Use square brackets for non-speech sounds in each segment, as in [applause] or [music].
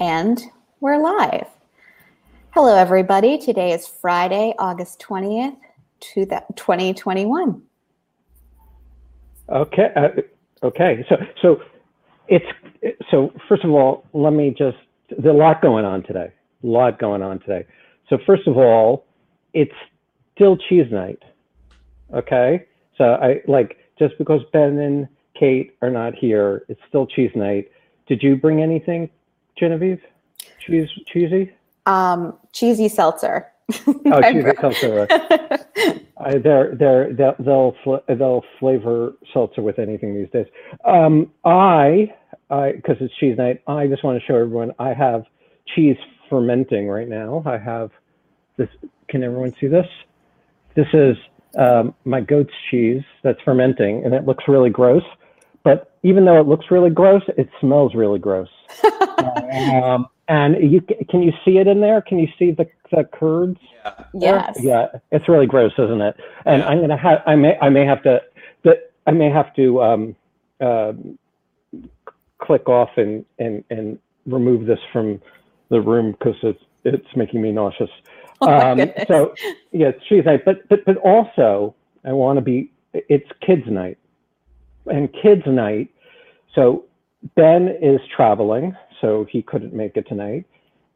And we're live. Hello, everybody. Today is Friday, August 20th, 2021. Okay. Uh, okay. So, so it's, so first of all, let me just, there's a lot going on today. A lot going on today. So first of all, it's still cheese night. Okay. So I like, just because Ben and Kate are not here, it's still cheese night. Did you bring anything, Genevieve? Cheese, cheesy? Um, cheesy seltzer. Oh, [laughs] cheesy seltzer. [laughs] I, they're, they're, they'll, they'll, fl- they'll flavor seltzer with anything these days. Um, I, I, because it's cheese night, I just want to show everyone I have cheese fermenting right now. I have this. Can everyone see this? This is um, my goat's cheese that's fermenting, and it looks really gross. But even though it looks really gross, it smells really gross. [laughs] um, and you can you see it in there? Can you see the the curds? Yeah. Yes. Yeah, it's really gross, isn't it? And Yeah. I'm gonna have I may I may have to but I may have to um, uh, click off and and and remove this from the room because it's it's making me nauseous. Oh um, so yeah, it's cheese night, but but but also I want to be. It's kids night, and kids night. So Ben is traveling, so he couldn't make it tonight,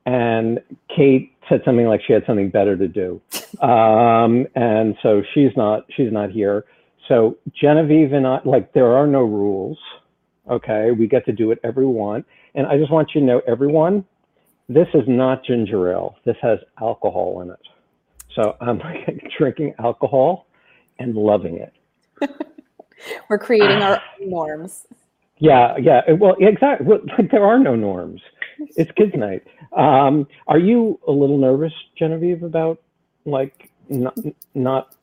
and Kate said something like she had something better to do, [laughs] um, and so she's not she's not here. So Genevieve and I like there are no rules. Okay, we get to do whatever we want, and I just want you to know, everyone, this is not ginger ale. This has alcohol in it. So I'm like [laughs] drinking alcohol and loving it. [laughs] We're creating our [sighs] own norms. Yeah, yeah. Well, exactly. Well, [laughs] there are no norms. It's kids' night. Um, are you a little nervous, Genevieve, about like not not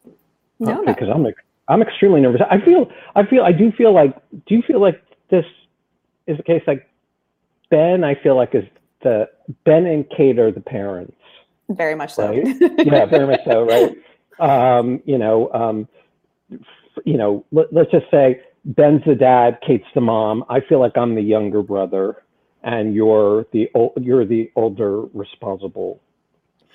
No, no. because I'm ex- I'm extremely nervous. I feel I feel I do feel like do you feel like this is the case like Ben I feel like is the Ben and Kate are the parents. Very much so. Right. [laughs] yeah, very much so, right? Um, you know, um, you know, let, let's just say Ben's the dad, Kate's the mom. I feel like I'm the younger brother, and you're the ol- you're the older, responsible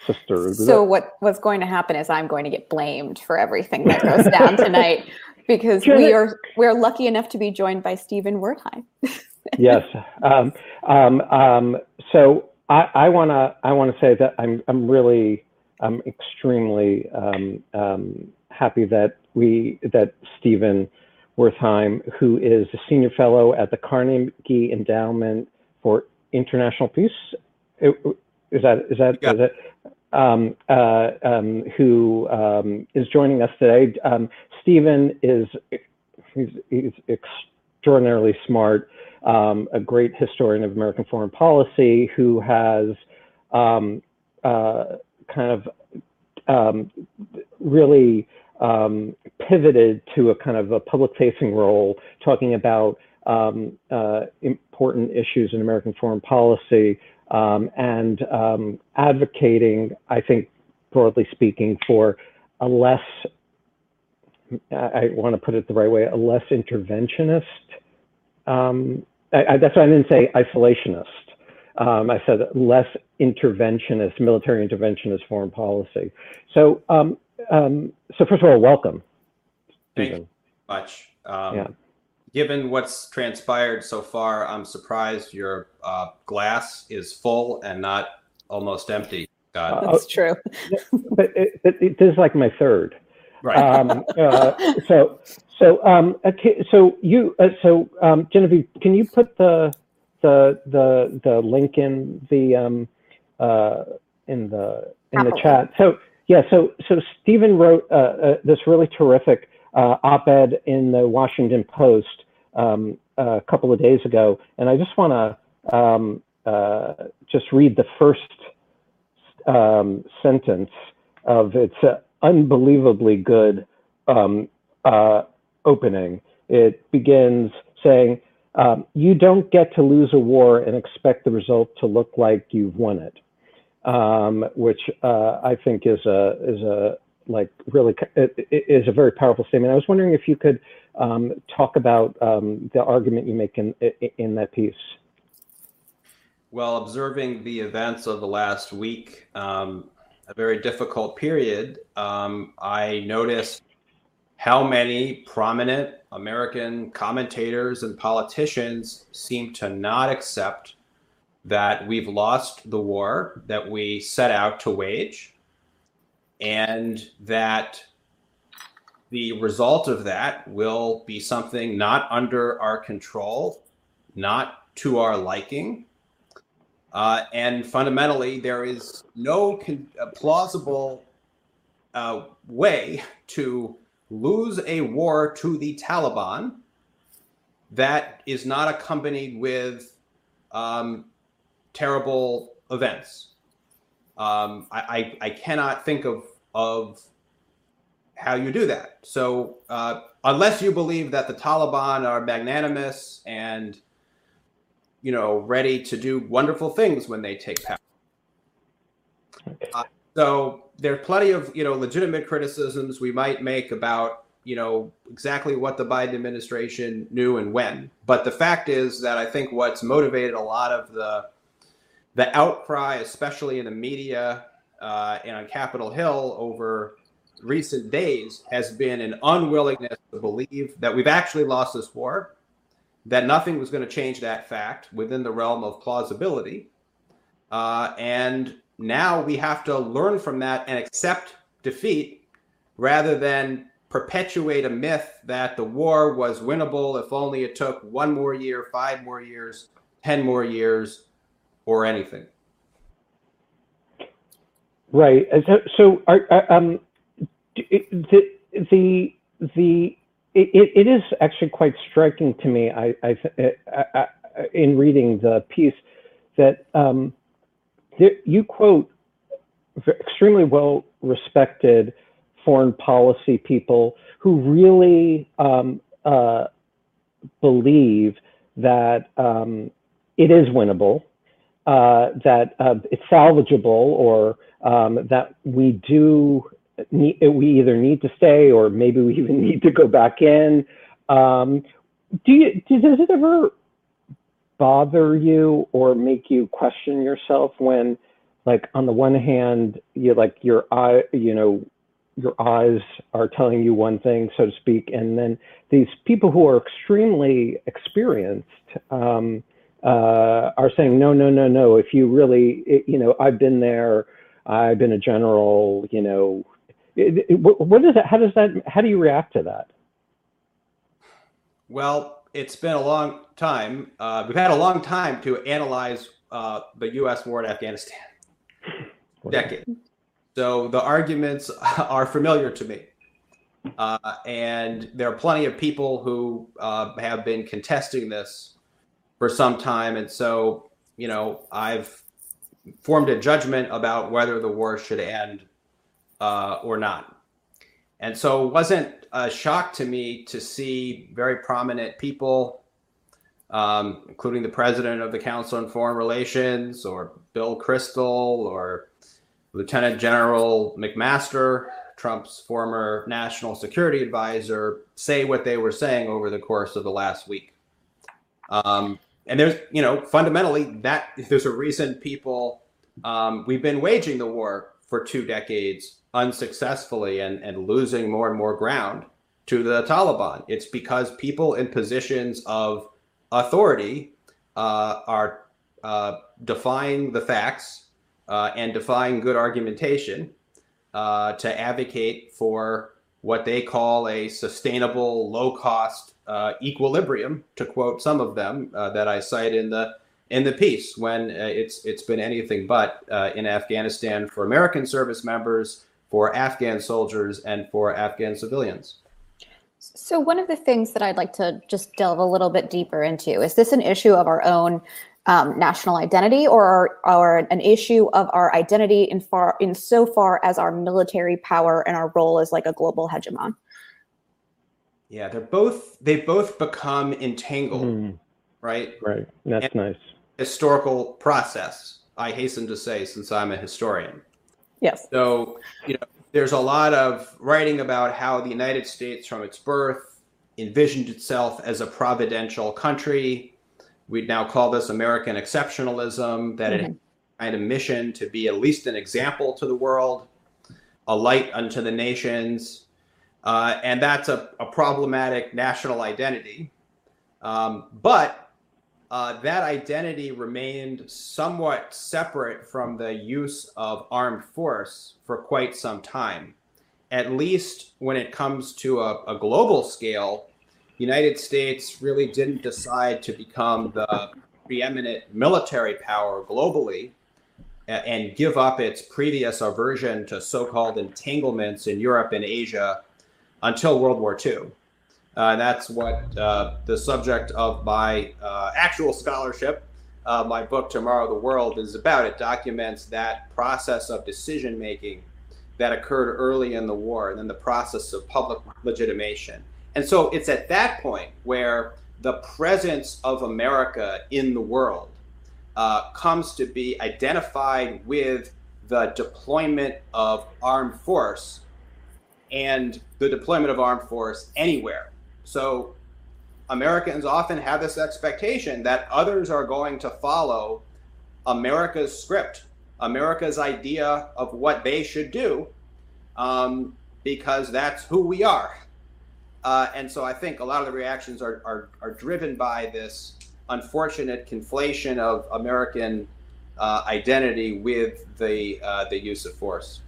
sister. Is So that- what what's going to happen is I'm going to get blamed for everything that goes down [laughs] tonight because we are we're lucky enough to be joined by Stephen Wertheim. [laughs] yes. Um, um, um, so I, I wanna I wanna say that I'm I'm really I'm extremely um, um, happy that we that Stephen Wertheim, who is a senior fellow at the Carnegie Endowment for International Peace, is that is that Yeah. is it? Um, uh, um, who um, is joining us today? Um, Stephen is he's, he's extraordinarily smart um, a great historian of American foreign policy who has um, uh, kind of um, really um, pivoted to a kind of a public facing role, talking about um, uh, important issues in American foreign policy um, and um, advocating, I think, broadly speaking, for a less, I, I want to put it the right way, a less interventionist um, I, I, that's why I didn't say isolationist. Um, I said less interventionist, military interventionist foreign policy. So, um, um, so first of all, welcome. Thank Stephen. you much. Um, Yeah. Given what's transpired so far, I'm surprised your uh, glass is full and not almost empty. God. Uh, That's true. [laughs] But it, it, it, this is like my third. right. Um, uh, so, so, um, okay, so you, uh, so um, Genevieve, can you put the the the the link in the um, uh, in the in the Happily. chat? So yeah, so so Stephen wrote uh, uh, this really terrific uh, op-ed in the Washington Post um, a couple of days ago, and I just want to um, uh, just read the first um, sentence of its uh, unbelievably good um, uh, opening. It begins saying, um, "You don't get to lose a war and expect the result to look like you've won it," um, which uh, I think is a is a like really is a very powerful statement. I was wondering if you could um, talk about um, the argument you make in in that piece. Well, observing the events of the last week, um, a very difficult period, um, I noticed how many prominent American commentators and politicians seem to not accept that we've lost the war that we set out to wage and that the result of that will be something not under our control, not to our liking. Uh, and fundamentally, there is no con- plausible uh, way to lose a war to the Taliban that is not accompanied with um, terrible events. Um, I, I, I, cannot think of, of how you do that. So, uh, unless you believe that the Taliban are magnanimous and you know ready to do wonderful things when they take power. Uh, so are plenty of you know legitimate criticisms we might make about you know exactly what the Biden administration knew and when. But the fact is that I think what's motivated a lot of the the outcry, especially in the media uh, and on Capitol Hill over recent days, has been an unwillingness to believe that we've actually lost this war, that nothing was going to change that fact within the realm of plausibility, uh, and now we have to learn from that and accept defeat rather than perpetuate a myth that the war was winnable if only it took one more year, five more years, 10 more years, or anything. Right. So, so are, um, the, the, the, it, it is actually quite striking to me, I, I, I, I in reading the piece, that um, you quote extremely well respected foreign policy people who really um, uh, believe that um, it is winnable, uh, that uh, it's salvageable, or um, that we do need, we either need to stay or maybe we even [laughs] need to go back in. Um, do you does it ever bother you or make you question yourself when like on the one hand you like your eye you know your eyes are telling you one thing so to speak and then these people who are extremely experienced um, uh, are saying no no no no if you really it, you know i've been there i've been a general you know it, it, what is that how does that how do you react to that well it's been a long time. Uh, we've had a long time to analyze uh, the U.S. war in Afghanistan. Decade. So the arguments [laughs] are familiar to me. Uh, and there are plenty of people who uh, have been contesting this for some time. And so, you know, I've formed a judgment about whether the war should end uh, or not. And so it wasn't a shock to me to see very prominent people, um, including the president of the Council on Foreign Relations, or Bill Kristol, or Lieutenant General McMaster, Trump's former national security advisor, say what they were saying over the course of the last week. Um, and there's, you know, fundamentally that there's a reason people um, we've been waging the war for two decades unsuccessfully and, and losing more and more ground to the Taliban. It's because people in positions of authority uh, are uh, defying the facts uh, and defying good argumentation uh, to advocate for what they call a sustainable, low cost uh, equilibrium, to quote some of them uh, that I cite in the in the piece when it's it's been anything but in Afghanistan for American service members for Afghan soldiers and for Afghan civilians. So, one of the things that I'd like to just delve a little bit deeper into is this an issue of our own um, national identity or, or an issue of our identity in far in so far as our military power and our role as like a global hegemon. Yeah they're both they both become entangled mm. right? Right. That's and nice. historical process i hasten to say since i'm a historian. Yes. So you know there's a lot of writing about how the united states from its birth envisioned itself as a providential country We'd now call this American exceptionalism, that mm-hmm. it had a mission to be at least an example to the world, a light unto the nations. Uh, and that's a, a, problematic national identity. Um, but uh, that identity remained somewhat separate from the use of armed force for quite some time. At least when it comes to a, a global scale, United States really didn't decide to become the preeminent military power globally and give up its previous aversion to so-called entanglements in Europe and Asia until World War II. Uh, that's what uh, the subject of my uh, actual scholarship, uh, my book Tomorrow the World, is about. It documents that process of decision making that occurred early in the war, and then the process of public legitimation. And so it's at that point where the presence of America in the world uh, comes to be identified with the deployment of armed force and the deployment of armed force anywhere. So Americans often have this expectation that others are going to follow America's script, America's idea of what they should do, um, because that's who we are. Uh, and so I think a lot of the reactions are, are, are driven by this unfortunate conflation of American uh, identity with the, uh, the use of force.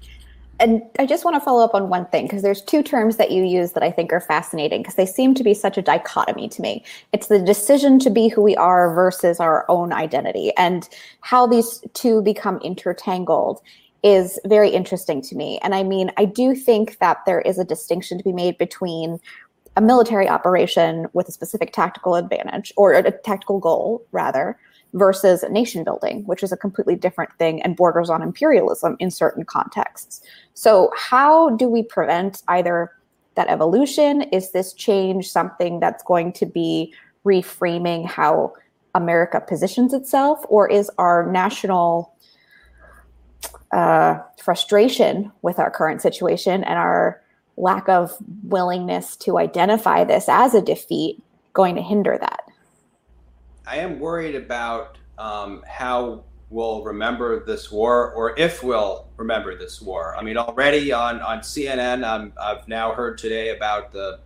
And I just want to follow up on one thing because there's two terms that you use that I think are fascinating because they seem to be such a dichotomy to me. It's the decision to be who we are versus our own identity, and how these two become intertangled is very interesting to me. And I mean, I do think that there is a distinction to be made between a military operation with a specific tactical advantage or a tactical goal rather versus nation building which is a completely different thing and borders on imperialism in certain contexts. So how do we prevent either that evolution? Is this change something that's going to be reframing how america positions itself or is our national uh, frustration with our current situation and our lack of willingness to identify this as a defeat going to hinder that? I am worried about um, how we'll remember this war or if we'll remember this war. I mean, already on, on CNN, um, I've now heard today about the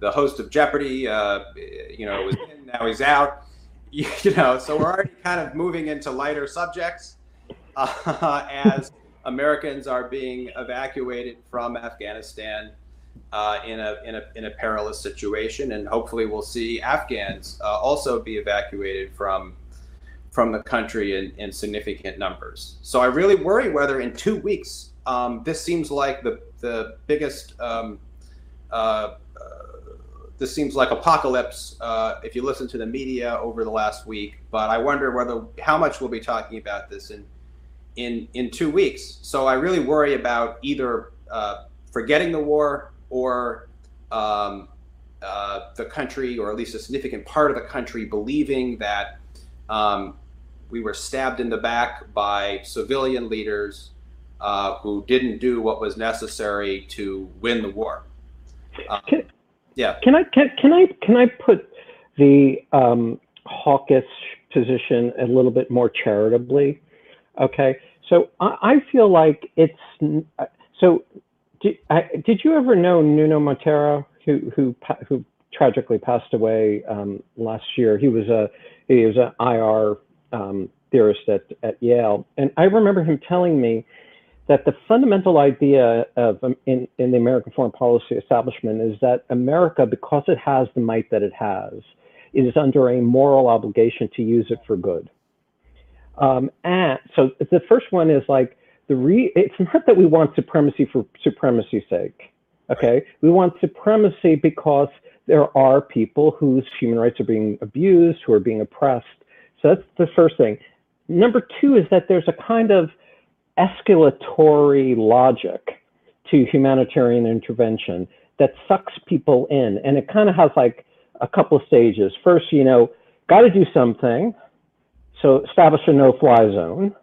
the host of Jeopardy. Uh, you know, was in, now he's out. You, [laughs] you, know, so we're already kind of moving into lighter subjects [laughs] uh, as Americans are being evacuated from Afghanistan uh, in a in a in a perilous situation, and hopefully we'll see Afghans uh, also be evacuated from from the country in, in significant numbers. So I really worry whether in two weeks um, this seems like the the biggest. Um, uh, this seems like apocalypse uh, if you listen to the media over the last week. But I wonder whether how much we'll be talking about this in in in two weeks. So I really worry about either uh, forgetting the war or um, uh, the country, or at least a significant part of the country, believing that um, we were stabbed in the back by civilian leaders uh, who didn't do what was necessary to win the war. Um, can, yeah. Can I can, can I can I put the um, hawkish position a little bit more charitably? Okay, so I, I feel like it's so. Did, I, did you ever know Nuno Monteiro, who who who tragically passed away um, last year? He was a he was an IR um, theorist at at Yale, and I remember him telling me that the fundamental idea of um, in, in the American foreign policy establishment is that America, because it has the might that it has, is under a moral obligation to use it for good. Um, and so the first one is like the re. It's not that we want supremacy for supremacy's sake. Okay, we want supremacy because there are people whose human rights are being abused, who are being oppressed. So that's the first thing. Number two is that there's a kind of escalatory logic to humanitarian intervention that sucks people in. And it kind of has like a couple of stages. First, you know, got to do something. So establish a no fly zone.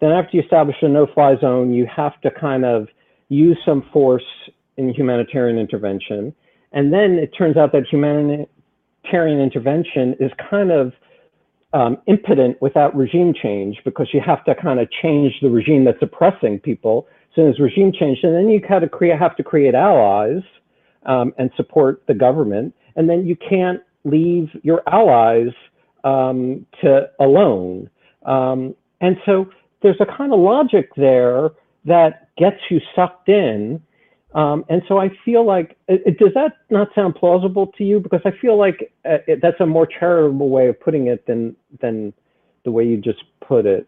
Then, after you establish a no fly zone, you have to kind of use some force in humanitarian intervention. And then it turns out that humanitarian intervention is kind of um, impotent without regime change because you have to kind of change the regime that's oppressing people. So there's regime change, and then you kind of create, have to create allies um, and support the government, and then you can't leave your allies um, to alone. Um, and so there's a kind of logic there that gets you sucked in um, and so I feel like, it, does that not sound plausible to you? Because I feel like uh, it, that's a more charitable way of putting it than than the way you just put it.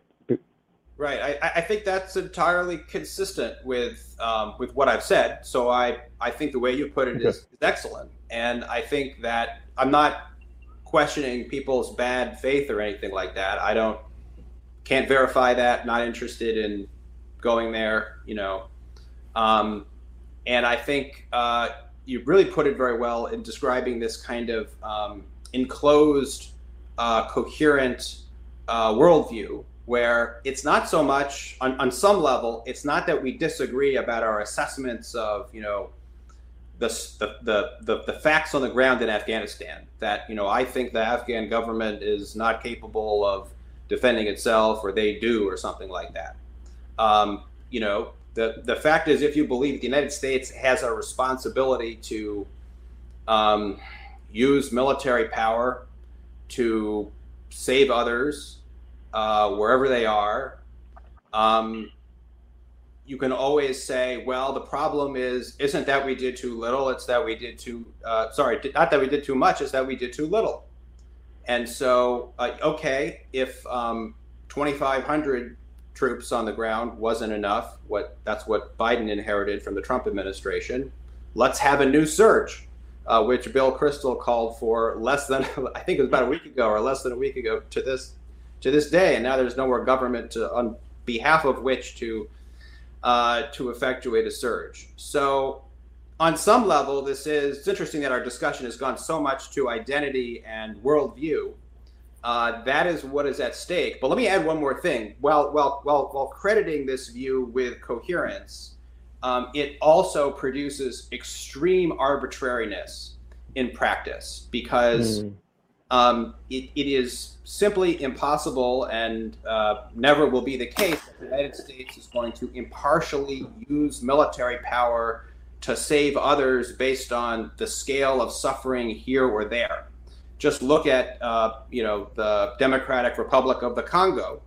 Right. I, I think that's entirely consistent with um, with what I've said. So I, I think the way you put it is, is excellent. And I think that I'm not questioning people's bad faith or anything like that. I don't can't verify that. Not interested in going there. You know. Um, and I think uh, you really put it very well in describing this kind of um, enclosed, uh, coherent uh, worldview where it's not so much on, on some level, it's not that we disagree about our assessments of, you know, the, the, the, the, facts on the ground in Afghanistan that, you know, I think the Afghan government is not capable of defending itself or they do or something like that. Um, you know, the the fact is, if you believe the United States has a responsibility to um, use military power to save others uh, wherever they are, um, you can always say, well, the problem is isn't that we did too little; it's that we did too. Uh, sorry, not that we did too much; it's that we did too little. And so, uh, okay, if um, 2,500 troops on the ground wasn't enough. What that's what Biden inherited from the Trump administration. Let's have a new surge, uh, which Bill Kristol called for less than [laughs] I think it was about a week ago or less than a week ago to this to this day, and now there's no more government to, on behalf of which to uh, to effectuate a surge. So. On some level, this is it's interesting that our discussion has gone so much to identity and worldview, uh, that is what is at stake. But let me add one more thing. While while while while crediting this view with coherence, um, it also produces extreme arbitrariness in practice because mm. Um, it, it is simply impossible and uh, never will be the case that the United States is going to impartially use military power to save others based on the scale of suffering here or there. Just look at uh, you know the Democratic Republic of the Congo,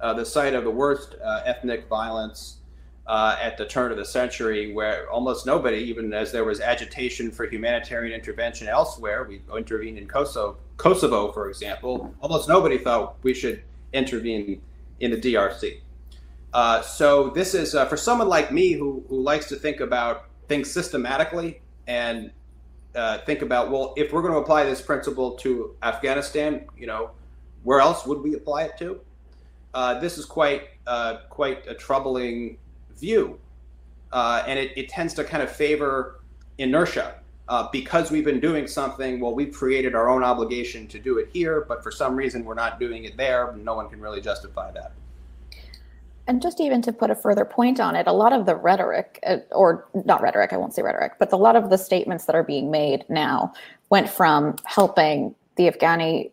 uh, the site of the worst uh, ethnic violence uh, at the turn of the century, where almost nobody, even as there was agitation for humanitarian intervention elsewhere, we intervened in Kosovo, Kosovo, for example. Almost nobody thought we should intervene in the DRC. Uh, so this is uh, for someone like me who who likes to think about things systematically and uh, think about well, if we're going to apply this principle to Afghanistan, you know, where else would we apply it to? Uh, this is quite uh, quite a troubling view, uh, and it, it, tends to kind of favor inertia. Uh, because we've been doing something, well, we've created our own obligation to do it here, but for some reason we're not doing it there. No one can really justify that. And just even to put a further point on it, a lot of the rhetoric, uh, or not rhetoric, I won't say rhetoric, but a lot of the statements that are being made now went from helping the Afghani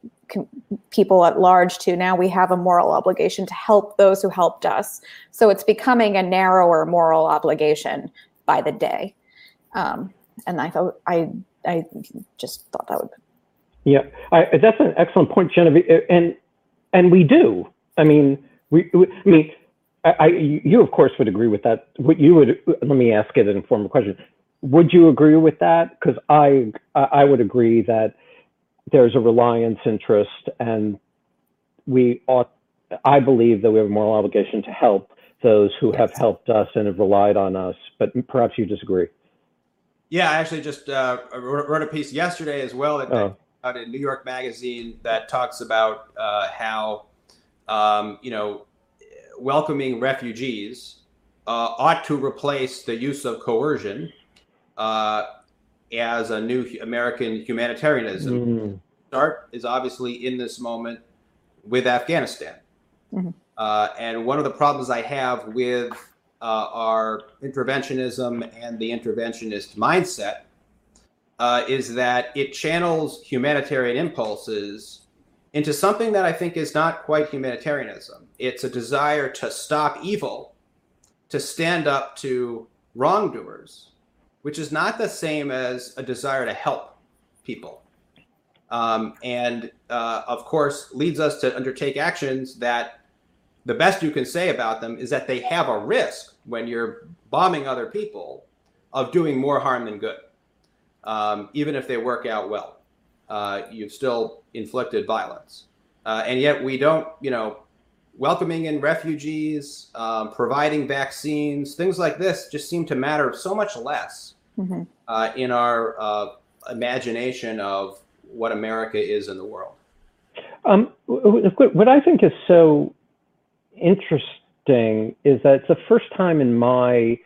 people at large to now we have a moral obligation to help those who helped us. So it's becoming a narrower moral obligation by the day. Um, and I thought I I just thought that would. Yeah, I, that's an excellent point, Genevieve, and and we do. I mean, we, we I mean I, you of course would agree with that. What you would let me ask it in form of question. Would you agree with that? Because I I would agree that there's a reliance interest, and we ought. I believe that we have a moral obligation to help those who have helped us and have relied on us. But perhaps you disagree. Yeah, I actually just uh, wrote a piece yesterday as well that, oh. out in New York Magazine that talks about uh, how um, you know welcoming refugees uh, ought to replace the use of coercion uh, as a new American humanitarianism. Mm. Start is obviously in this moment with Afghanistan. Mm-hmm. Uh, and one of the problems I have with uh, our interventionism and the interventionist mindset uh, is that it channels humanitarian impulses into something that I think is not quite humanitarianism. It's a desire to stop evil, to stand up to wrongdoers, which is not the same as a desire to help people. Um, and uh, of course, leads us to undertake actions that the best you can say about them is that they have a risk when you're bombing other people of doing more harm than good, um, even if they work out well. Uh, you've still inflicted violence. Uh, and yet we don't, you know, welcoming in refugees, um, providing vaccines, things like this just seem to matter so much less mm-hmm. uh, in our uh, imagination of what America is in the world. Um, what I think is so interesting is that it's the first time in my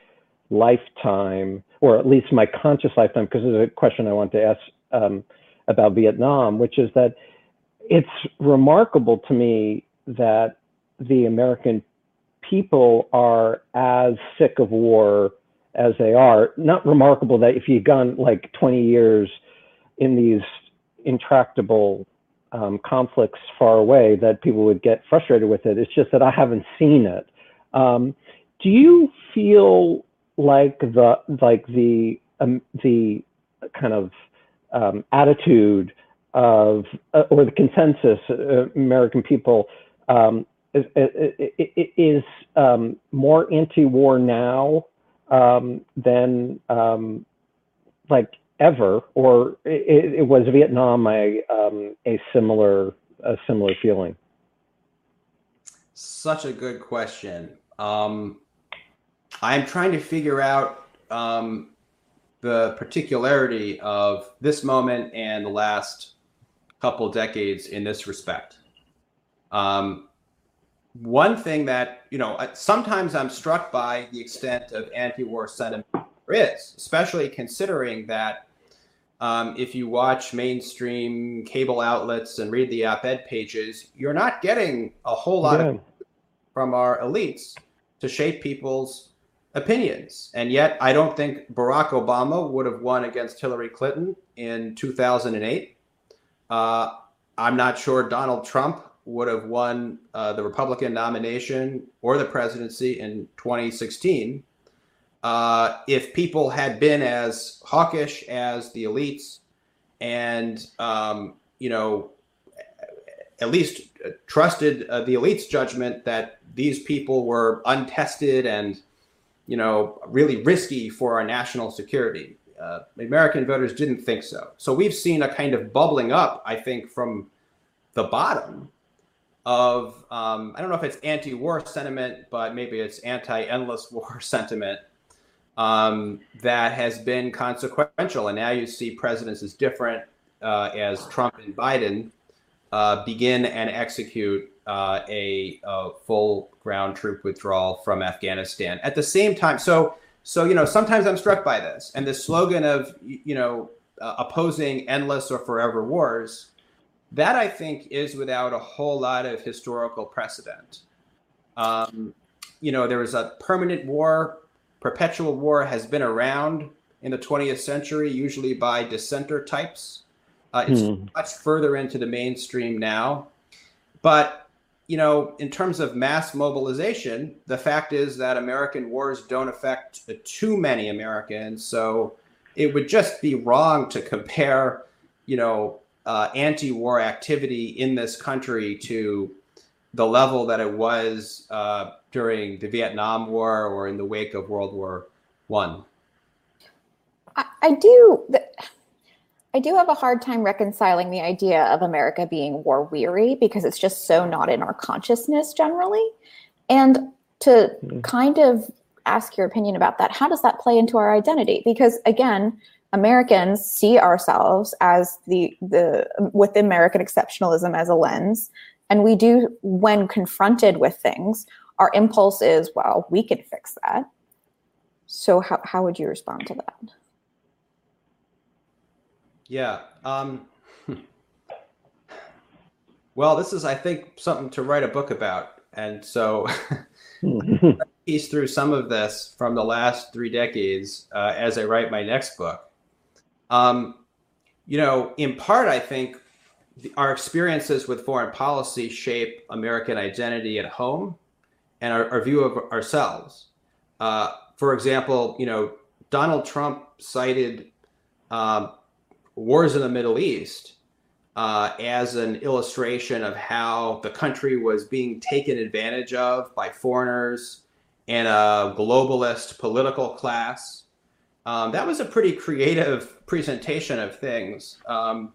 lifetime, or at least my conscious lifetime, because there's a question I want to ask um, about Vietnam, which is that it's remarkable to me that the American people are as sick of war as they are. Not remarkable that if you've gone like 20 years in these intractable um, conflicts far away, that people would get frustrated with it. It's just that I haven't seen it. Um, do you feel like the like the um, the kind of um, attitude of uh, or the consensus uh, American people um, is, is um, more anti-war now um, than um, like ever, or it, it was Vietnam a um, a similar a similar feeling? Such a good question. Um, I'm trying to figure out um, the particularity of this moment and the last couple decades in this respect. Um, one thing that you know sometimes i'm struck by the extent of anti-war sentiment is especially considering that um, if you watch mainstream cable outlets and read the op-ed pages you're not getting a whole lot yeah. of from our elites to shape people's opinions. And yet i don't think barack obama would have won against hillary clinton in 2008 uh, i'm not sure donald trump would have won uh, the Republican nomination or the presidency in 2016 uh, if people had been as hawkish as the elites and, um, you know, at least trusted uh, the elites' judgment that these people were untested and, you know, really risky for our national security. Uh, American voters didn't think so. So we've seen a kind of bubbling up, I think, from the bottom of um, I don't know if it's anti-war sentiment, but maybe it's anti-endless [laughs] war sentiment um, that has been consequential. And now you see presidents as different uh, as Trump and Biden uh, begin and execute uh, a, a, full ground troop withdrawal from Afghanistan at the same time. So, so you know, sometimes I'm struck by this and the slogan of you know uh, opposing endless or forever wars that I think is without a whole lot of historical precedent. Um, you know, there was a permanent war, perpetual war has been around in the 20th century, usually by dissenter types. Uh, it's hmm. much further into the mainstream now. But, you know, in terms of mass mobilization, the fact is that American wars don't affect too many Americans. So it would just be wrong to compare, you know, uh, anti-war activity in this country to the level that it was uh, during the Vietnam War or in the wake of World War One. I, I do. I do have a hard time reconciling the idea of America being war weary because it's just so not in our consciousness generally. And to mm-hmm. kind of ask your opinion about that, how does that play into our identity? Because again, Americans see ourselves as the the with American exceptionalism as a lens, and we do when confronted with things, our impulse is, well, we can fix that. So how how would you respond to that? Yeah. Um, [laughs] well, this is, I think, something to write a book about, and so [laughs] piece through some of this from the last three decades uh, as I write my next book. Um, you know, in part, I think our experiences with foreign policy shape American identity at home and our, our view of ourselves. Uh, for example, you know, Donald Trump cited um, wars in the Middle East uh, as an illustration of how the country was being taken advantage of by foreigners and a globalist political class. Um, that was a pretty creative presentation of things. Um,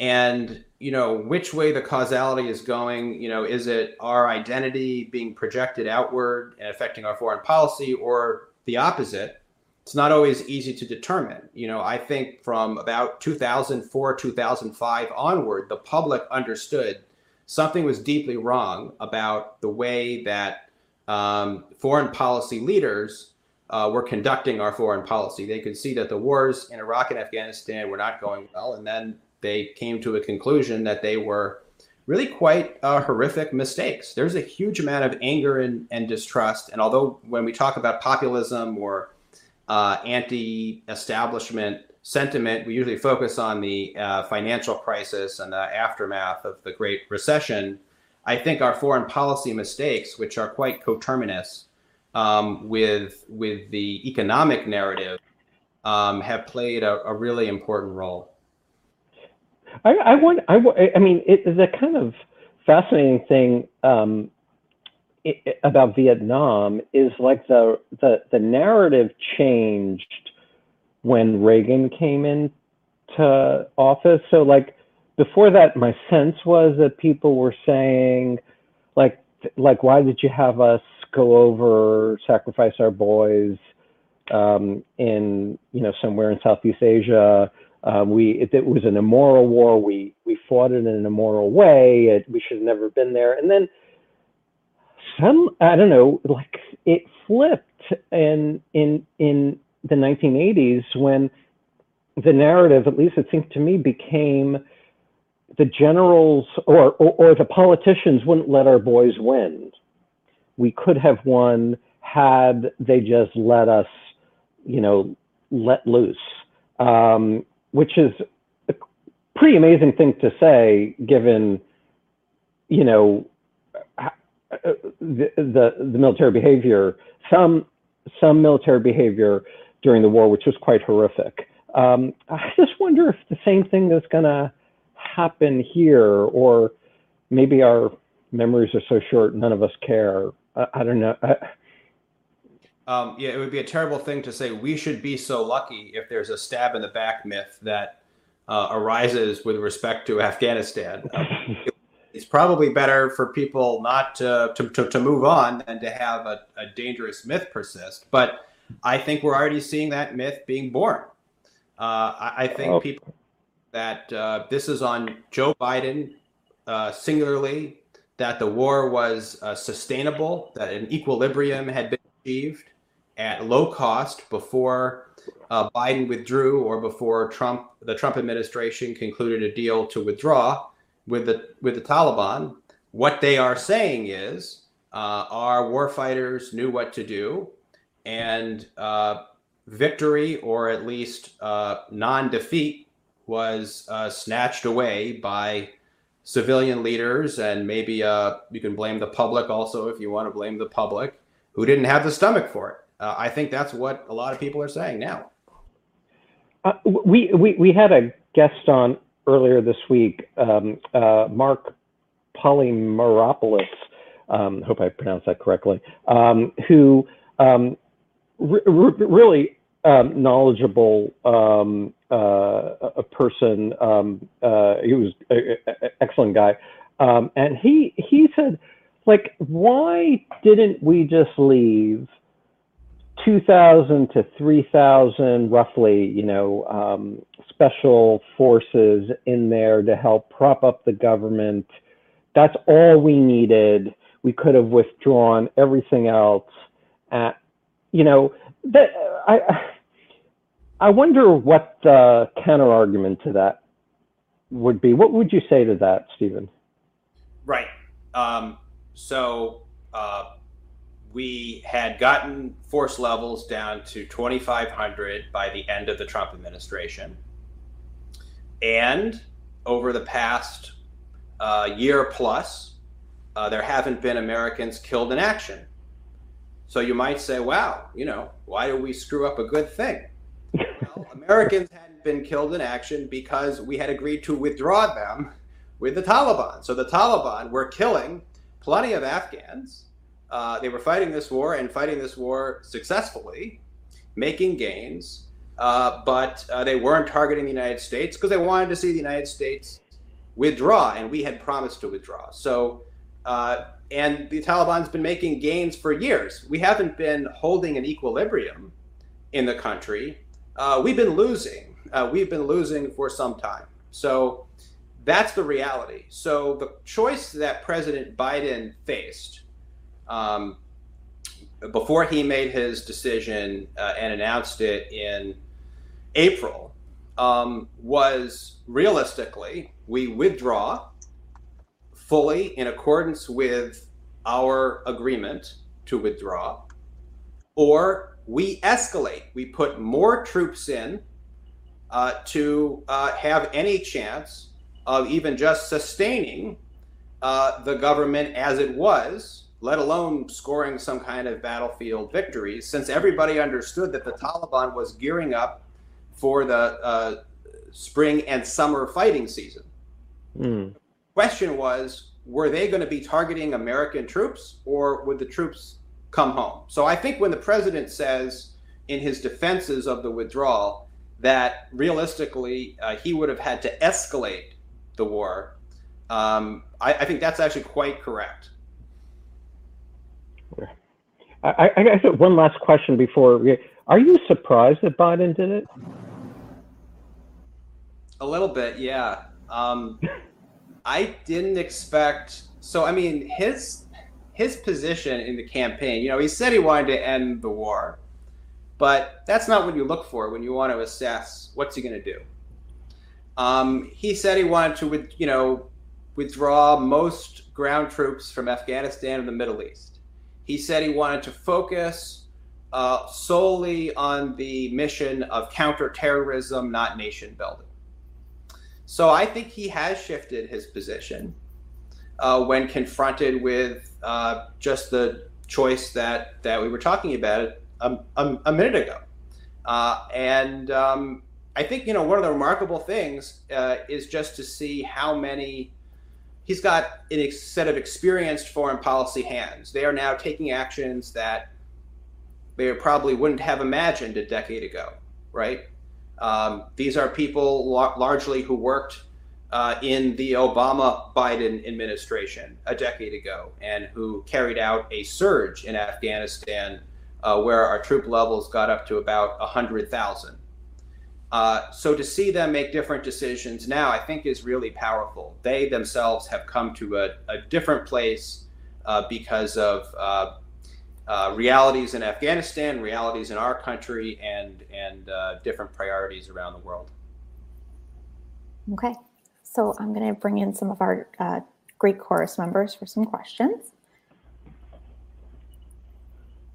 and, you know, which way the causality is going, you know, is it our identity being projected outward and affecting our foreign policy or the opposite? It's not always easy to determine. You know, I think from about 2004, 2005 onward, the public understood something was deeply wrong about the way that um, foreign policy leaders uh, were conducting our foreign policy. They could see that the wars in Iraq and Afghanistan were not going well, and then they came to a conclusion that they were really quite uh, horrific mistakes. There's a huge amount of anger and, and distrust, and although when we talk about populism or uh, anti-establishment sentiment, we usually focus on the uh, financial crisis and the aftermath of the Great Recession I think our foreign policy mistakes, which are quite coterminous um, with with the economic narrative, um, have played a, a, really important role. I, I want. I, I mean, it, the kind of fascinating thing um, it, about Vietnam is like the the the narrative changed when Reagan came into office. So like before that, my sense was that people were saying, like, like, why did you have us go over, sacrifice our boys um, in, you know, somewhere in Southeast Asia? Um, we it, it, was an immoral war. We we fought it in an immoral way. It, we should have never been there. And then some I don't know, like it flipped in in in the 1980s when the narrative, at least it seemed to me, became the generals or, or, or the politicians wouldn't let our boys win. We could have won had they just let us, you know, let loose, um, which is a pretty amazing thing to say, given, you know, the, the, the military behavior, some some military behavior during the war, which was quite horrific. Um, I just wonder if the same thing is going to happen here, or maybe our memories are so short, none of us care. I, I don't know. I, um, yeah, it would be a terrible thing to say. We should be so lucky if there's a stab in the back myth that uh, arises with respect to Afghanistan. Uh, [laughs] it's probably better for people not to, to, to, to move on than to have a, a, dangerous myth persist. But I think we're already seeing that myth being born. Uh, I, I, think oh. people that uh, this is on Joe Biden uh, singularly, that the war was uh, sustainable, that an equilibrium had been achieved at low cost before uh, Biden withdrew or before Trump, the Trump administration concluded a deal to withdraw with the with the Taliban. What they are saying is uh, our warfighters knew what to do, and uh, victory or at least non-defeat was uh, snatched away by civilian leaders, and maybe uh, you can blame the public also if you want to blame the public who didn't have the stomach for it. Uh, I think that's what a lot of people are saying now. Uh, we, we we had a guest on earlier this week, um, uh, Mark Polymeropoulos. Um, hope I pronounced that correctly. Um, who um, re- re- really um, knowledgeable um, uh, a person. Um, uh, he was an excellent guy, and he he said, like, why didn't we just leave 2,000 to 3,000, roughly, you know, um, special forces in there to help prop up the government. That's all we needed. We could have withdrawn everything else. At, you know, that, I, I wonder what the counter argument to that would be. What would you say to that, Stephen? Right. Um, so uh, we had gotten force levels down to 2,500 by the end of the Trump administration. And over the past uh, year plus, uh, there haven't been Americans killed in action. So you might say, wow, you know, why do we screw up a good thing? well, [laughs] Americans hadn't been killed in action because we had agreed to withdraw them with the Taliban. So the Taliban were killing plenty of Afghans. Uh, they were fighting this war and fighting this war successfully, making gains, uh, but uh, they weren't targeting the United States because they wanted to see the United States withdraw, and we had promised to withdraw. So, uh, and the Taliban's been making gains for years. We haven't been holding an equilibrium in the country. Uh, we've been losing. We've been losing for some time. So that's the reality. So the choice that President Biden faced um, before he made his decision uh, and announced it in April um, was realistically we withdraw fully in accordance with our agreement to withdraw, or we escalate. We put more troops in uh, to uh, have any chance of even just sustaining uh, the government as it was, let alone scoring some kind of battlefield victories, since everybody understood that the Taliban was gearing up for the uh, spring and summer fighting season. Mm. Question was, were they going to be targeting American troops or would the troops come home? So I think when the president says in his defenses of the withdrawal that realistically uh, he would have had to escalate the war. Um, I, I, think that's actually quite correct. I, I guess one last question before. Are you surprised that Biden did it? A little bit, yeah. Um, I didn't expect. So, I mean, his his position in the campaign. You know, he said he wanted to end the war, but that's not what you look for when you want to assess what's he going to do. Um, he said he wanted to, you know, withdraw most ground troops from Afghanistan and the Middle East. He said he wanted to focus uh, solely on the mission of counterterrorism, not nation building. So I think he has shifted his position uh, when confronted with uh, just the choice that that we were talking about a, a, a minute ago, uh, and um, I think you know one of the remarkable things uh, is just to see how many he's got a set of experienced foreign policy hands. They are now taking actions that they probably wouldn't have imagined a decade ago, right? Um, these are people la- largely who worked uh, in the Obama Biden administration a decade ago and who carried out a surge in Afghanistan uh, where our troop levels got up to about 100,000. Uh, so to see them make different decisions now, I think is really powerful. They themselves have come to a, a different place uh, because of uh, uh realities in Afghanistan, realities in our country, and and uh, different priorities around the world. Okay, so I'm going to bring in some of our uh, Greek chorus members for some questions.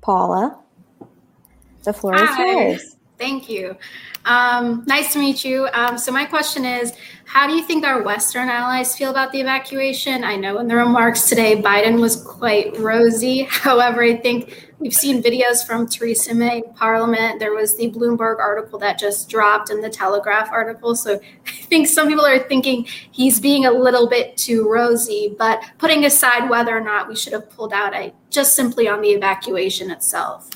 Paula, the floor Hi. is yours. Thank you. Um, nice to meet you. Um, so, my question is How do you think our Western allies feel about the evacuation? I know in the remarks today, Biden was quite rosy. [laughs] However, I think we've seen videos from Theresa May in Parliament. There was the Bloomberg article that just dropped and the Telegraph article. So, [laughs] I think some people are thinking he's being a little bit too rosy. But putting aside whether or not we should have pulled out, I just simply on the evacuation itself.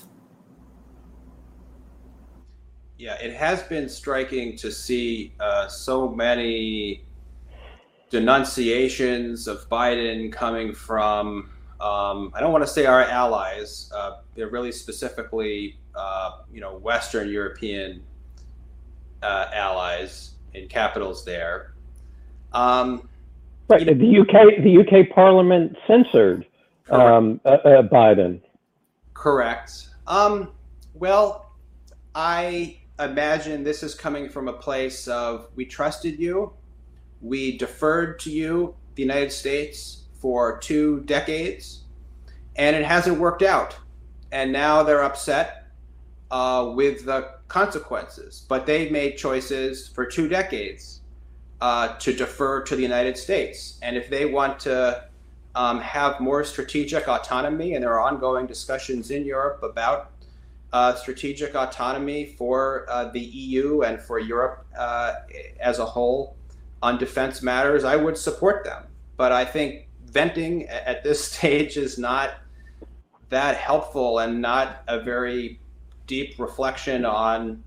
Yeah, it has been striking to see uh, so many denunciations of Biden coming from, um, I don't want to say our allies, uh, they're really specifically, uh, you know, Western European uh, allies in capitals there. Um, right. You know, the UK, the UK Parliament censored um, uh, uh, Biden. Correct. Um, well, I imagine this is coming from a place of we trusted you, we deferred to you, the United States, for two decades, and it hasn't worked out. And now they're upset uh, with the consequences. But they made choices for two decades uh, to defer to the United States. And if they want to um, have more strategic autonomy, and there are ongoing discussions in Europe about uh, strategic autonomy for uh, the EU and for Europe uh, as a whole on defense matters, I would support them. But I think venting at this [laughs] stage is not that helpful and not a very deep reflection on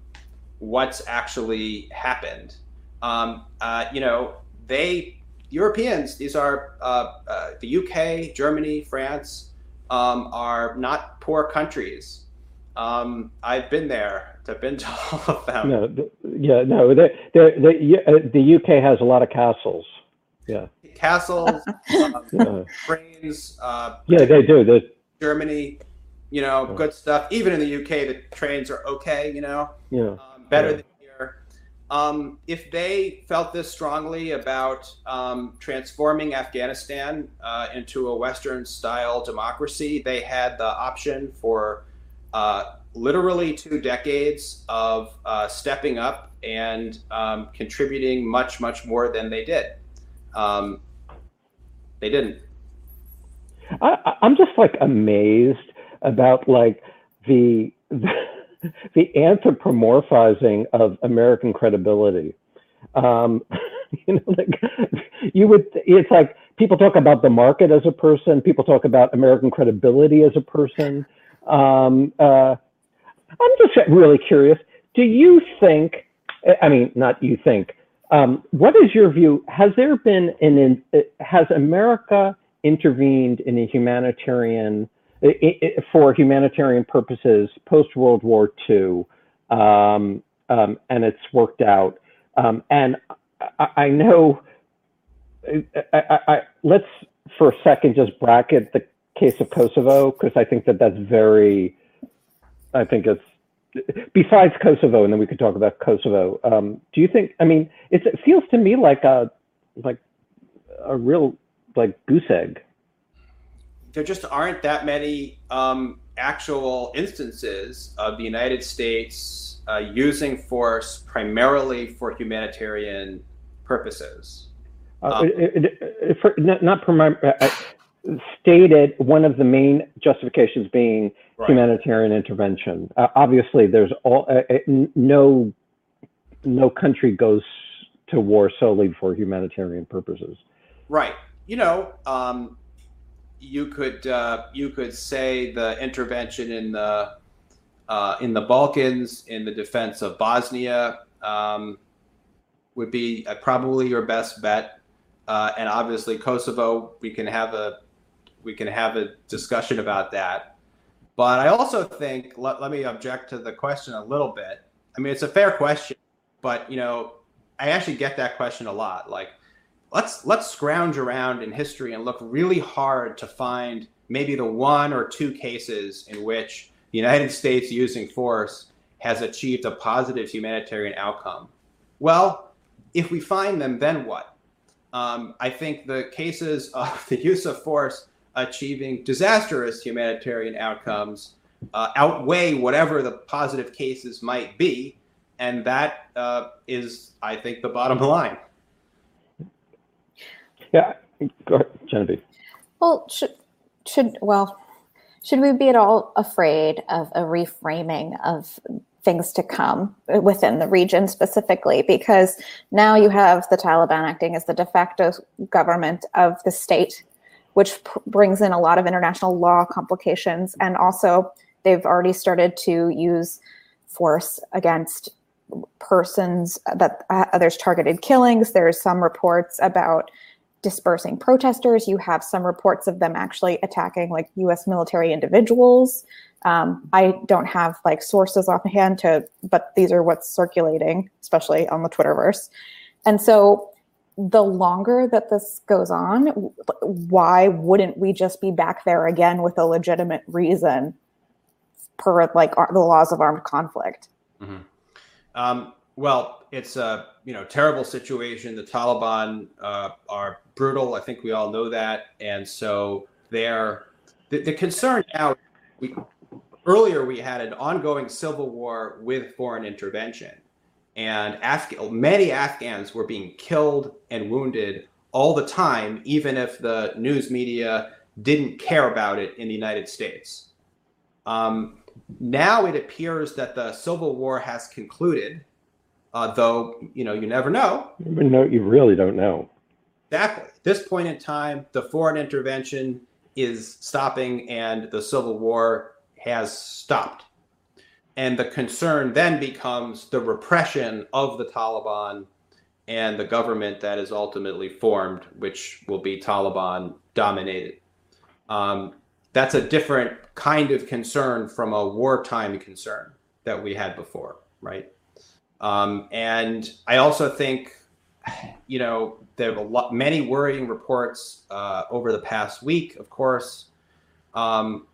what's actually happened. Um, uh, you know, they Europeans, these are uh, uh, the UK, Germany, France, um, are not poor countries. Um, I've been there. I've been to [laughs] all of them. No, the, yeah, no. The, the, uh, the UK has a lot of castles. Yeah. Castles, um, [laughs] yeah. trains. Uh, yeah, they do. Germany, you know, yeah. good stuff. Even in the UK, the trains are okay. You know, yeah, um, better yeah. than here. Um, if they felt this strongly about um, transforming Afghanistan uh, into a Western-style democracy, they had the option for uh, literally two decades of uh, stepping up and um, contributing much, much more than they did. Um, they didn't. I, I'm just like amazed about like the, the [laughs] the anthropomorphizing of American credibility. Um, [laughs] you know, like you would, it's like people talk about the market as a person, people talk about American credibility as a person. Um, uh, I'm just really curious. Do you think, I mean, not you think, um, what is your view? Has there been an, has America intervened in a humanitarian for humanitarian purposes post World War II, um, um, and it's worked out. Um, and I, I know. I, I, let's for a second just bracket the case of Kosovo because I think that that's very. I think it's besides Kosovo, and then we could talk about Kosovo. Um, do you think? I mean, it feels to me like a like a real like goose egg. There just aren't that many um, actual instances of the United States uh, using force primarily for humanitarian purposes. Uh, um, it, it, for, not, not stated one of the main justifications being right. humanitarian intervention. Uh, obviously, there's all uh, no no country goes to war solely for humanitarian purposes. Right you know, um, you could uh, you could say the intervention in the uh, in the Balkans in the defense of Bosnia um, would be uh, probably your best bet, uh, and obviously Kosovo. We can have a we can have a discussion about that. But I also think let, let me object to the question a little bit. I mean, it's a fair question, but you know, I actually get that question a lot. Like, let's let's scrounge around in history and look really hard to find maybe the one or two cases in which the United States using force has achieved a positive humanitarian outcome. Well, if we find them, then what? Um, I think the cases of [laughs] the use of force achieving disastrous humanitarian outcomes uh, outweigh whatever the positive cases might be. And that uh, is, I think, the bottom line. Yeah, go ahead, Genevieve. Well, should should well, should we be at all afraid of a reframing of things to come within the region specifically? Because now you have the Taliban acting as the de facto government of the state, which brings in a lot of international law complications, and also they've already started to use force against persons that uh, there's targeted killings there's some reports about dispersing protesters. You have some reports of them actually attacking like US military individuals. Um, I don't have like sources offhand to, but these are what's circulating, especially on the Twitterverse. And so the longer that this goes on, why wouldn't we just be back there again with a legitimate reason per like the laws of armed conflict? Mm-hmm. Um, well, it's a you know terrible situation. The Taliban uh, are brutal. I think we all know that, and so they're the, the concern now. We, earlier we had an ongoing civil war with foreign intervention and Afga- many Afghans were being killed and wounded all the time, even if the news media didn't care about it in the United States. Um, now it appears that the civil war has concluded, uh, though you know you never know. No, you really don't know. Exactly. At this point in time, the foreign intervention is stopping, and the civil war has stopped. And the concern then becomes the repression of the Taliban and the government that is ultimately formed, which will be Taliban dominated. Um, that's a different kind of concern from a wartime concern that we had before, right? Um, and I also think, you know, there a lot, many worrying reports uh, over the past week, of course, um,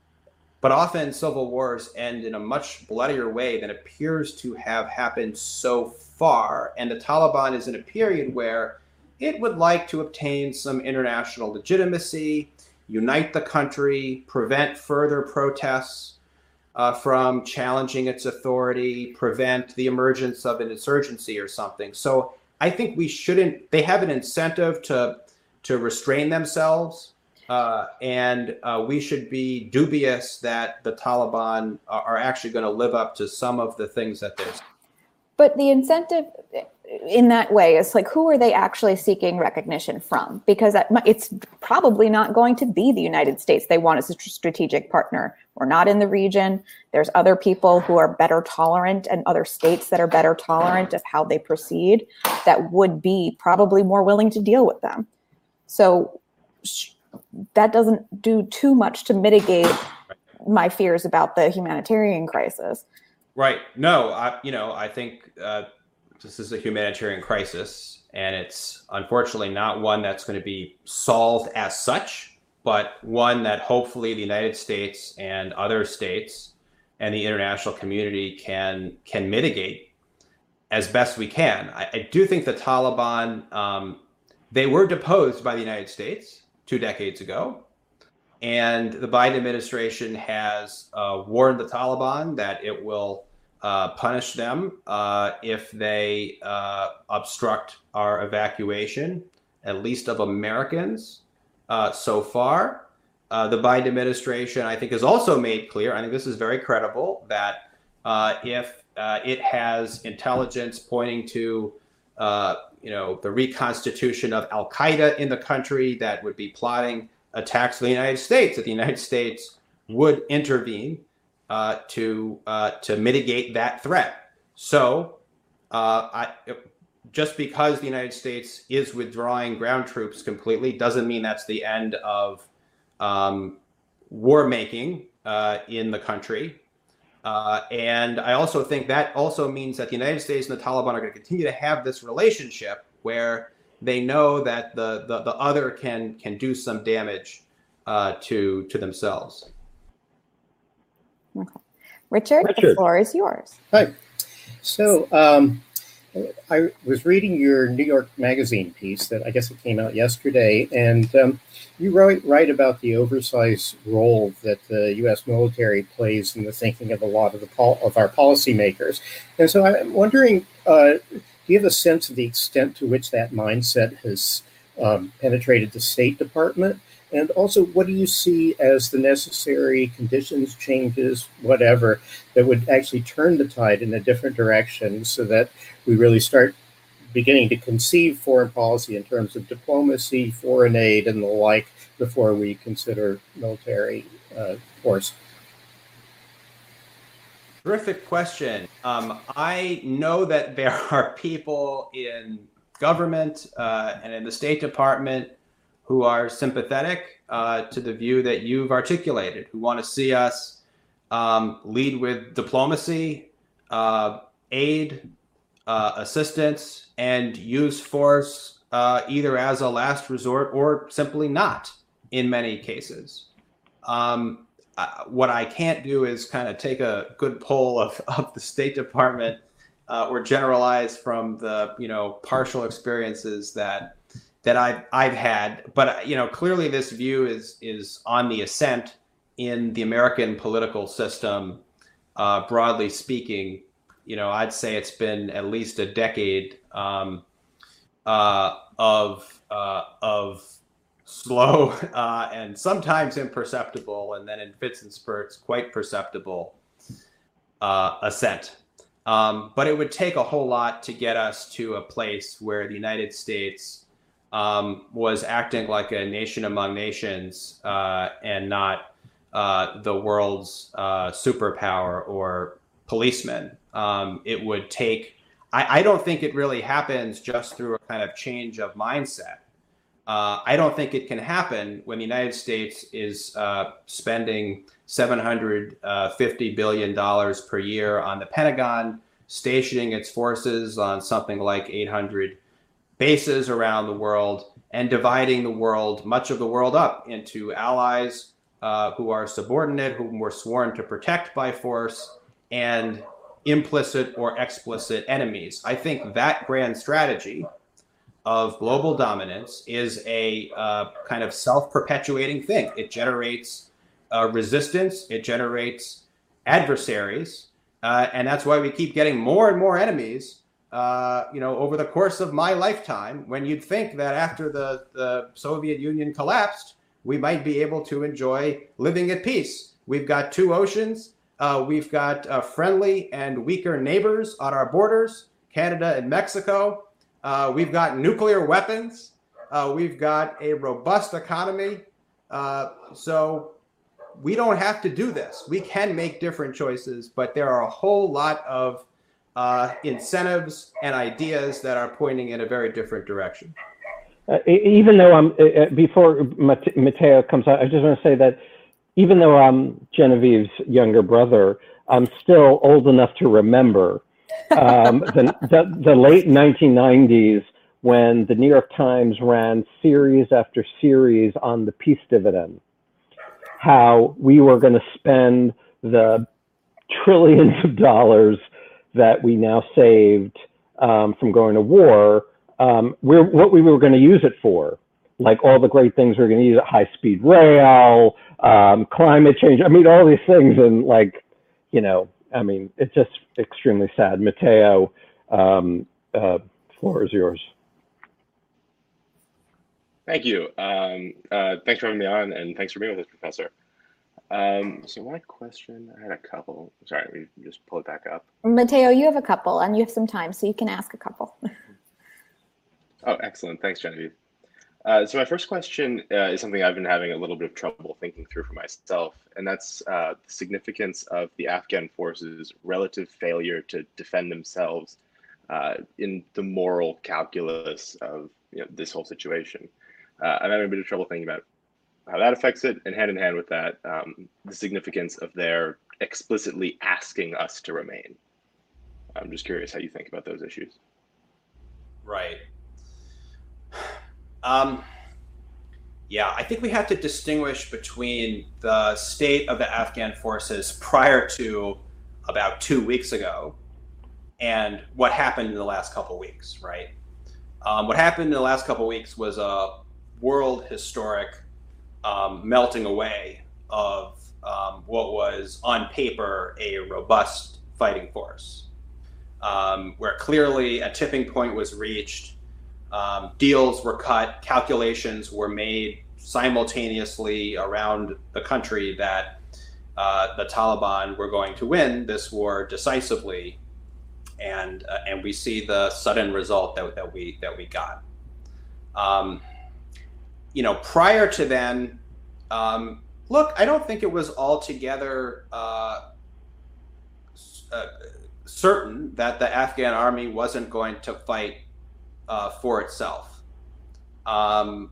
but often civil wars end in a much bloodier way than appears to have happened so far. And the Taliban is in a period where it would like to obtain some international legitimacy, unite the country, prevent further protests uh, from challenging its authority, prevent the emergence of an insurgency or something. So I think we shouldn't, they have an incentive to, to restrain themselves uh, and uh, we should be dubious that the Taliban are actually going to live up to some of the things that they're. But the incentive in that way is like, who are they actually seeking recognition from? Because it's probably not going to be the United States they want as a strategic partner. We're not in the region. There's other people who are better tolerant and other states that are better tolerant of how they proceed that would be probably more willing to deal with them. So that doesn't do too much to mitigate my fears about the humanitarian crisis. Right. No, I, you know, I think uh, this is a humanitarian crisis, and it's unfortunately not one that's going to be solved as such, but one that hopefully the United States and other states and the international community can can mitigate as best we can. I, I do think the Taliban um, they were deposed by the United States two decades ago. And the Biden administration has uh, warned the Taliban that it will uh, punish them uh, if they uh, obstruct our evacuation, at least of Americans uh, so far. Uh, the Biden administration, I think, has also made clear, I think this is very credible, that if it has intelligence pointing to you know, the reconstitution of Al Qaeda in the country that would be plotting attacks on the United States, that the United States would intervene uh, to uh, to mitigate that threat. So, uh, I, just because the United States is withdrawing ground troops completely doesn't mean that's the end of um, war making uh, in the country. Uh, and I also think that also means that the United States and the Taliban are going to continue to have this relationship where they know that the, the, the other can can do some damage uh, to to themselves. Okay. Richard, Richard, the floor is yours. Hi. So um, I was reading your New York Magazine piece that I guess it came out yesterday, and um, you write, write about the oversized role that the U.S. military plays in the thinking of a lot of the pol- of our policymakers. And so I'm wondering, uh, do you have a sense of the extent to which that mindset has um, penetrated the State Department? And also, what do you see as the necessary conditions, changes, whatever, that would actually turn the tide in a different direction so that we really start beginning to conceive foreign policy in terms of diplomacy, foreign aid, and the like before we consider military uh, force? Terrific question. Um, I know that there [laughs] are people in government uh, and in the State Department who are sympathetic uh, to the view that you've articulated, who want to see us um, lead with diplomacy, uh, aid, uh, assistance, and use force uh, either as a last resort or simply not in many cases. Um, uh, what I can't do is kind of take a good poll of, [laughs] of the State Department uh, or generalize from the you know partial experiences that that I've I've had. But you know clearly this view is is on the ascent in the American political system, uh, broadly speaking. You know I'd say it's been at least a decade um, uh, of uh, of slow [laughs] uh, and sometimes imperceptible, and then in fits and spurts, quite perceptible uh, ascent. Um, but it would take a whole lot to get us to a place where the United States um, was acting like a nation among nations uh, and not uh, the world's uh, superpower or policeman. Um, it would take, I, I, don't think it really happens just through a kind of change of mindset. Uh, I don't think it can happen when the United States is uh, spending $750 uh, per year on the Pentagon, stationing its forces on something like 800 bases around the world, and dividing the world, much of the world, up into allies uh, who are subordinate, whom we're sworn to protect by force, and implicit or explicit enemies. I think that grand strategy of global dominance is a uh, kind of self perpetuating thing. It generates uh, resistance, it generates adversaries, uh, and that's why we keep getting more and more enemies. Uh, you know, over the course of my lifetime, when you'd think that after the, the Soviet Union collapsed, we might be able to enjoy living at peace. We've got two oceans. Uh, we've got uh, friendly and weaker neighbors on our borders, Canada and Mexico. Uh, we've got nuclear weapons. Uh, we've got a robust economy. So we don't have to do this. We can make different choices, but there are a whole lot of uh, incentives and ideas that are pointing in a very different direction. Uh, even though I'm, uh, before Matteo comes out, I just want to say that even though I'm Genevieve's younger brother, I'm still old enough to remember um, [laughs] the, the, the late 1990s when the New York Times ran series after series on the peace dividend, how we were going to spend the trillions of dollars that we now saved um, from going to war, um, we're, what we were going to use it for, like all the great things we're going to use it, high speed rail, um, climate change. I mean, all these things, and like, you know, I mean, it's just extremely sad. Matteo, um, uh, floor is yours. Thank you. Um, uh, thanks for having me on, and thanks for being with us, Professor. Um, so my question, I had a couple. Sorry, we just pull it back up. Matteo, you have a couple, and you have some time, so you can ask a couple. [laughs] oh, excellent. Thanks, Genevieve. Uh, so my first question uh, is something I've been having a little bit of trouble thinking through for myself, and that's uh, the significance of the Afghan forces' relative failure to defend themselves uh, in the moral calculus of you know, this whole situation. Uh, I'm having a bit of trouble thinking about how that affects it, and hand in hand with that, um, the significance of their explicitly asking us to remain. I'm just curious how you think about those issues. Right. [sighs] Um, yeah, I think we have to distinguish between the state of the Afghan forces prior to about two weeks ago and what happened in the last couple weeks, right? Um, what happened in the last couple weeks was a world historic um, melting away of um, what was on paper a robust fighting force, um, where clearly a tipping point was reached um, deals were cut, calculations were made simultaneously around the country that uh, the Taliban were going to win this war decisively, and uh, and we see the sudden result that, that we that we got. Um, you know, prior to then, um, look, I don't think it was altogether uh, uh certain that the Afghan army wasn't going to fight uh, for itself. Um,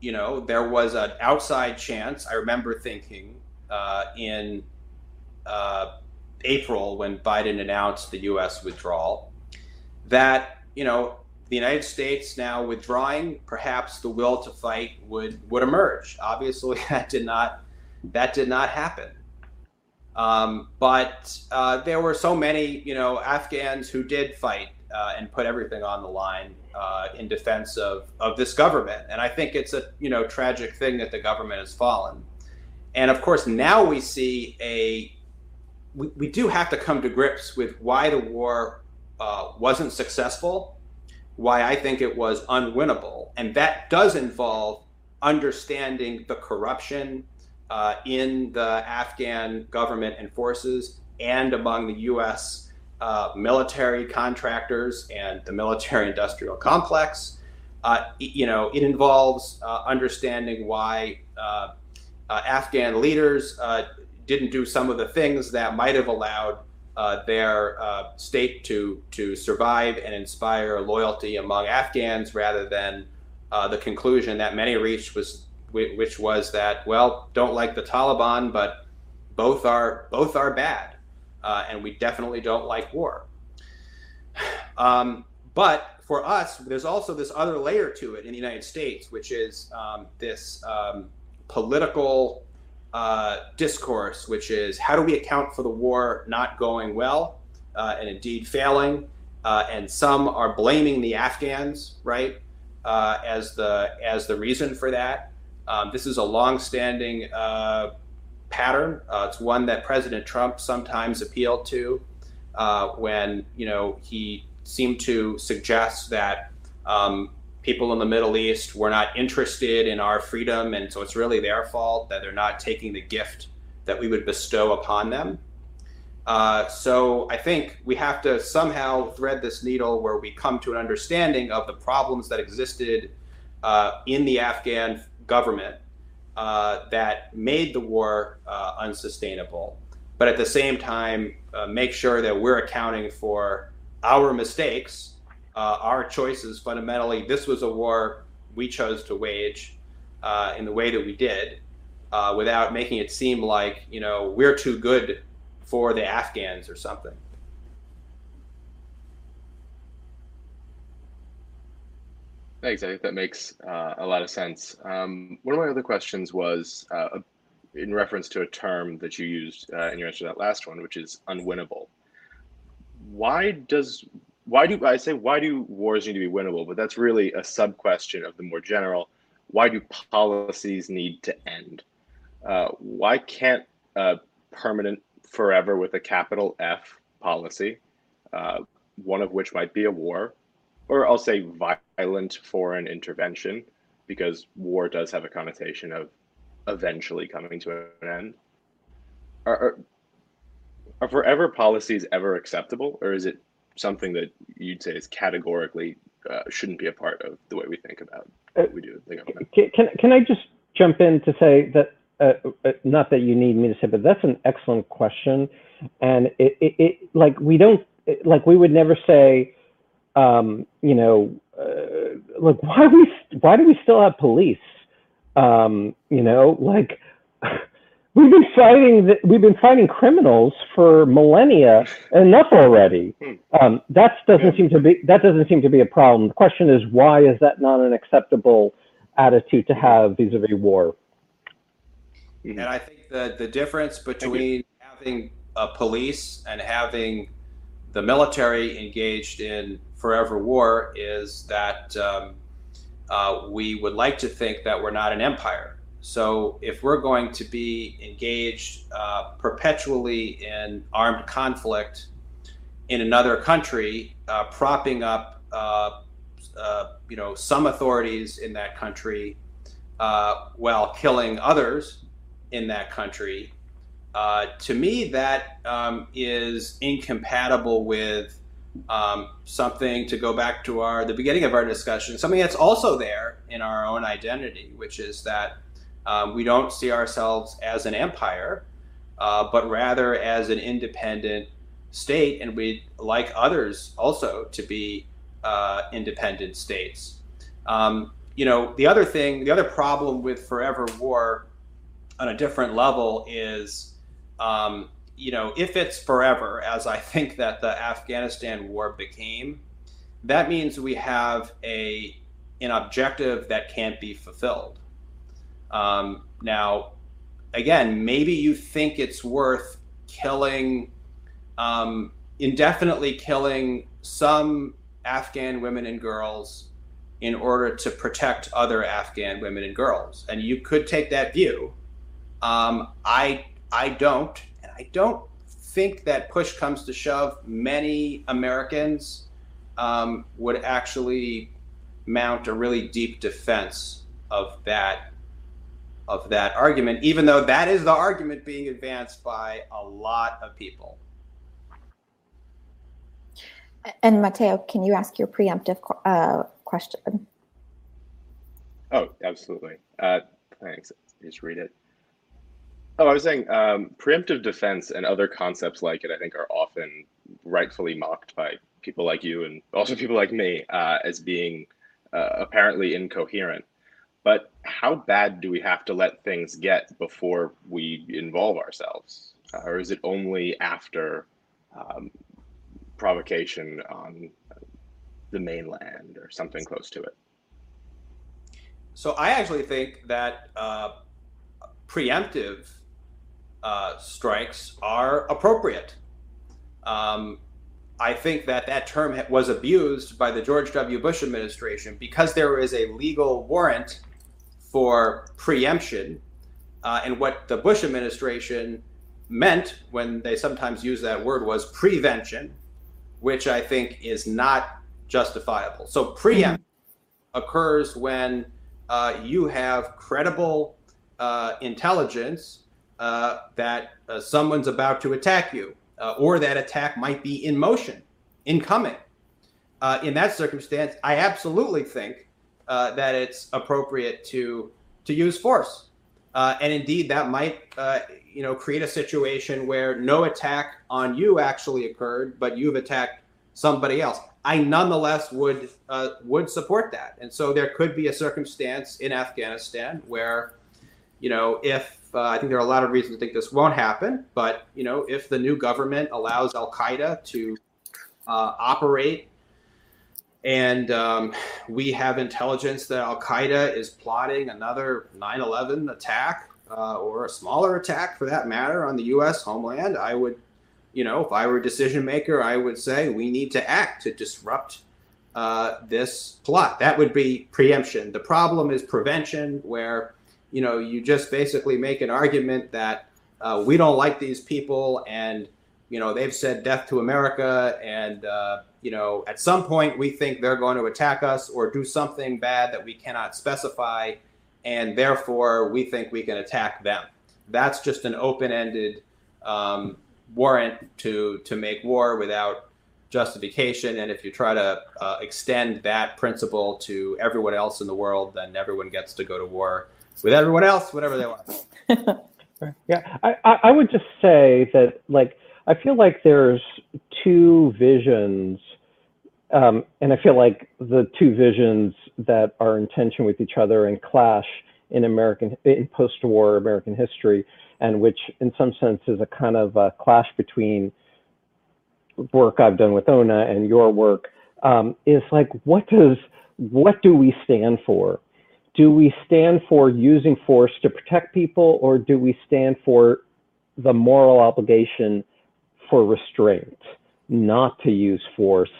you know, there was an outside chance. I remember thinking uh, in uh, April when Biden announced the U.S. withdrawal that you know the United States now withdrawing, perhaps the will to fight would would emerge. Obviously, [laughs] that did not that did not happen. Um, but uh, there were so many, you know, Afghans who did fight uh, and put everything on the line uh, in defense of of this government. And I think it's a you know tragic thing that the government has fallen. And of course, now we see a we, we do have to come to grips with why the war uh, wasn't successful why I think it was unwinnable. And that does involve understanding the corruption uh, in the Afghan government and forces and among the U.S. Uh, military contractors and the military industrial complex. Uh, you know, it involves uh, understanding why uh, uh, Afghan leaders didn't do some of the things that might have allowed uh, their uh, state to to survive and inspire loyalty among Afghans, rather than uh, the conclusion that many reached was which was that well, don't like the Taliban, but both are both are bad, uh, and we definitely don't like war. [sighs] Um, but for us, there's also this other layer to it in the United States, which is um, this um, political uh, discourse, which is how do we account for the war not going well uh, and indeed failing? Uh, and some are blaming the Afghans, right, uh, as the as the reason for that. Um, this is a long-standing uh, pattern. Uh, it's one that President Trump sometimes appealed to when you know he seemed to suggest that um, people in the Middle East were not interested in our freedom, and so it's really their fault that they're not taking the gift that we would bestow upon them. Uh, so I think we have to somehow thread this needle where we come to an understanding of the problems that existed uh, in the Afghan government uh, that made the war uh, unsustainable, but at the same time uh, make sure that we're accounting for our mistakes uh, our choices fundamentally this was a war we chose to wage uh, in the way that we did uh, without making it seem like you know we're too good for the afghans or something Thanks. I think that makes uh, a lot of sense. Um, one of my other questions was uh, in reference to a term that you used uh, in your answer to that last one, which is unwinnable. Why does why do I say why do wars need to be winnable? But that's really a sub question of the more general. Why do policies need to end? Uh, why can't a permanent, forever with a capital F policy, uh, one of which might be a war, or I'll say violent foreign intervention, because war does have a connotation of eventually coming to an end. Are, are forever policies ever acceptable, or is it something that you'd say is categorically uh, shouldn't be a part of the way we think about uh, what we do the government. Can, can, can I just jump in to say that, uh, uh, not that you need me to say, but that's an excellent question. And it, it, it like, we don't, like, we would never say, um, you know, uh, like, why we, why do we still have police? Um, you know, like, [laughs] We've been fighting the, we've been fighting criminals for millennia. Enough already. Hmm. Um, that doesn't seem to be that doesn't seem to be a problem. The question is why is that not an acceptable attitude to have vis-a-vis war? And I think the the difference between having a police and having the military engaged in forever war is that um, uh, we would like to think that we're not an empire so if we're going to be engaged uh, perpetually in armed conflict in another country, uh, propping up, uh, uh you know, some authorities in that country uh, while killing others in that country, uh, to me that um, is incompatible with um, something to go back to our the beginning of our discussion. Something that's also there in our own identity, which is that um, we don't see ourselves as an empire, uh, but rather as an independent state, and we'd like others also to be uh, independent states. Um, you know, the other thing, the other problem with forever war on a different level is, um, you know, if it's forever, as I think that the Afghanistan war became, that means we have a an objective that can't be fulfilled. Um, now, again, maybe you think it's worth killing, um, indefinitely killing some Afghan women and girls in order to protect other Afghan women and girls, and you could take that view. Um, I I don't, and I don't think that push comes to shove, many Americans um, would actually mount a really deep defense of that of that argument, even though that is the argument being advanced by a lot of people. And Matteo, can you ask your preemptive uh, question? Oh, absolutely. Uh, thanks. Just read it. Oh, I was saying um, preemptive defense and other concepts like it, I think, are often rightfully mocked by people like you and also [laughs] people like me uh, as being uh, apparently incoherent. But how bad do we have to let things get before we involve ourselves? Uh, or is it only after um, provocation on the mainland or something close to it? So I actually think that uh, preemptive uh, strikes are appropriate. Um, I think that that term was abused by the George W. Bush administration because there is a legal warrant for preemption. Uh, and what the Bush administration meant when they sometimes use that word was prevention, which I think is not justifiable. So preempt mm-hmm. occurs when uh, you have credible uh, intelligence uh, that uh, someone's about to attack you, uh, or that attack might be in motion, incoming. In that circumstance, I absolutely think uh, that it's appropriate to to use force, and indeed that might you know create a situation where no attack on you actually occurred, but you've attacked somebody else. I nonetheless would would support that, and so there could be a circumstance in Afghanistan where, you know, if uh, I think there are a lot of reasons to think this won't happen, but you know, if the new government allows Al Qaeda to uh, operate, and um, we have intelligence that Al Qaeda is plotting another 9/11 attack uh, or a smaller attack, for that matter, on the U.S. homeland, I would, you know, if I were a decision maker, I would say we need to act to disrupt uh, this plot. That would be preemption. The problem is prevention, where you know, you just basically make an argument that uh, we don't like these people and, you know, they've said death to America. And, uh, you know, at some point we think they're going to attack us or do something bad that we cannot specify. And therefore we think we can attack them. That's just an open ended um, warrant to, to make war without justification. And if you try to uh, extend that principle to everyone else in the world, then everyone gets to go to war with everyone else, whatever they want. [laughs] yeah, I, I would just say that like I feel like there's two visions, um, and I feel like the two visions that are in tension with each other and clash in American in post-war American history, and which in some sense is a kind of a clash between work I've done with Oona and your work, um, is like what does what do we stand for? do we stand for using force to protect people or do we stand for the moral obligation for restraint not to use force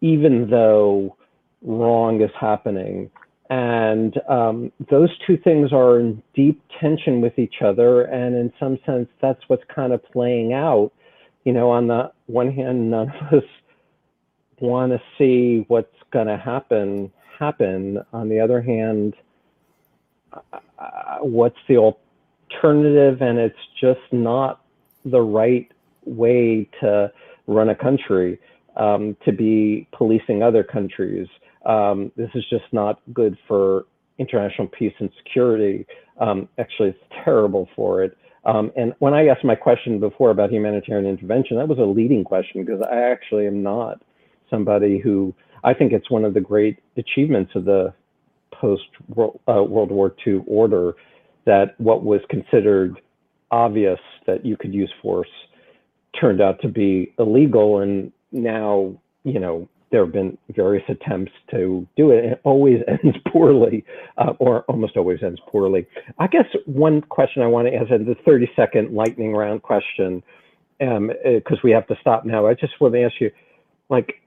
even though wrong is happening and um, those two things are in deep tension with each other and in some sense that's what's kind of playing out you know on the one hand none of us want to see what's going to happen happen. On the other hand, uh, what's the alternative? And it's just not the right way to run a country, um, to be policing other countries. Um, this is just not good for international peace and security. Um, actually, it's terrible for it. Um, and when I asked my question before about humanitarian intervention, that was a leading question because I actually am not somebody who I think it's one of the great achievements of the post uh, World War II order that what was considered obvious that you could use force turned out to be illegal. And now, you know, there have been various attempts to do it. and It always [laughs] ends poorly, uh, or almost always ends poorly. I guess one question I want to ask, in the 30 second lightning round question, because um, uh, we have to stop now. I just want to ask you, like,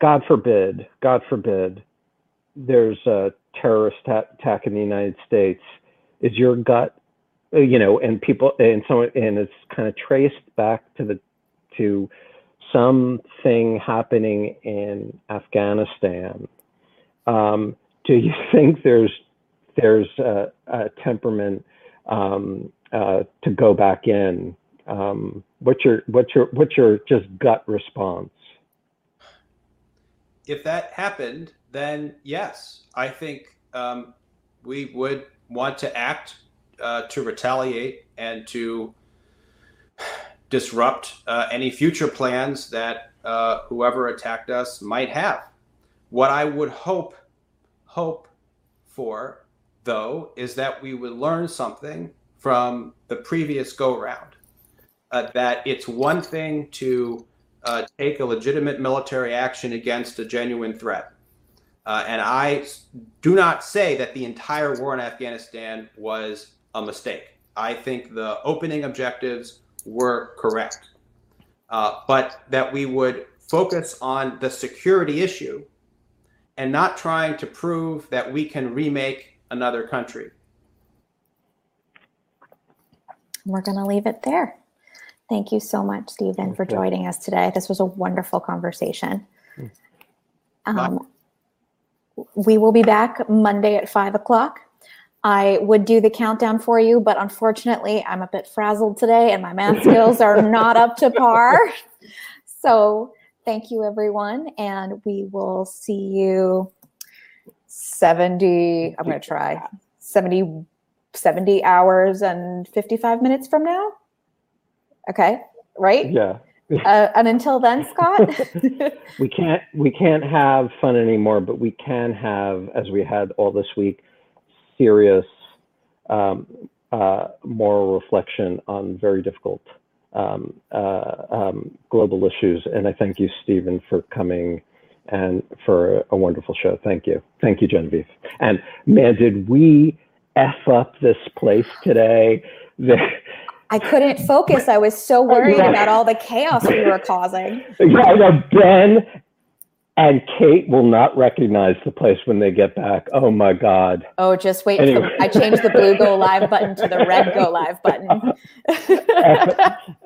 God forbid, God forbid, there's a terrorist attack in the United States. Is your gut, uh, you know, and people, and so, and it's kind of traced back to the, to something happening in Afghanistan. Um, do you [laughs] think there's there's a, a temperament um, uh, to go back in? Um, what's your what's your what's your just gut response? If that happened, then yes, I think um, we would want to act uh, to retaliate and to disrupt uh, any future plans that uh, whoever attacked us might have. What I would hope hope for, though, is that we would learn something from the previous go round. Uh, that it's one thing to uh, take a legitimate military action against a genuine threat. Uh, and I do not say that the entire war in Afghanistan was a mistake. I think the opening objectives were correct, uh, but that we would focus on the security issue and not trying to prove that we can remake another country. We're going to leave it there. Thank you so much, Stephen, for joining us today. This was a wonderful conversation. Hmm. Um, we will be back Monday at five o'clock. I would do the countdown for you, but unfortunately, I'm a bit frazzled today and my math skills are [laughs] not up to par. So, thank you, everyone. And we will see you 70, I'm going to try 70, 70 hours and 55 minutes from now. Okay, right? Yeah. Uh, and until then, Scott, [laughs] we can't we can't have fun anymore, but we can have, as we had all this week, serious um, uh, moral reflection on very difficult um, uh, um, global issues. And I thank you, Stephen, for coming and for a wonderful show. Thank you. Thank you, Genevieve. And man, did we F up this place today? I couldn't focus. I was so worried yeah. about all the chaos we were causing. Yeah, I know Ben and Kate will not recognize the place when they get back. Oh my God. Oh, just wait. Anyway. I changed the blue go live button to the red go live button. [laughs] F-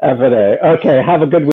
F- Okay. Have a good week.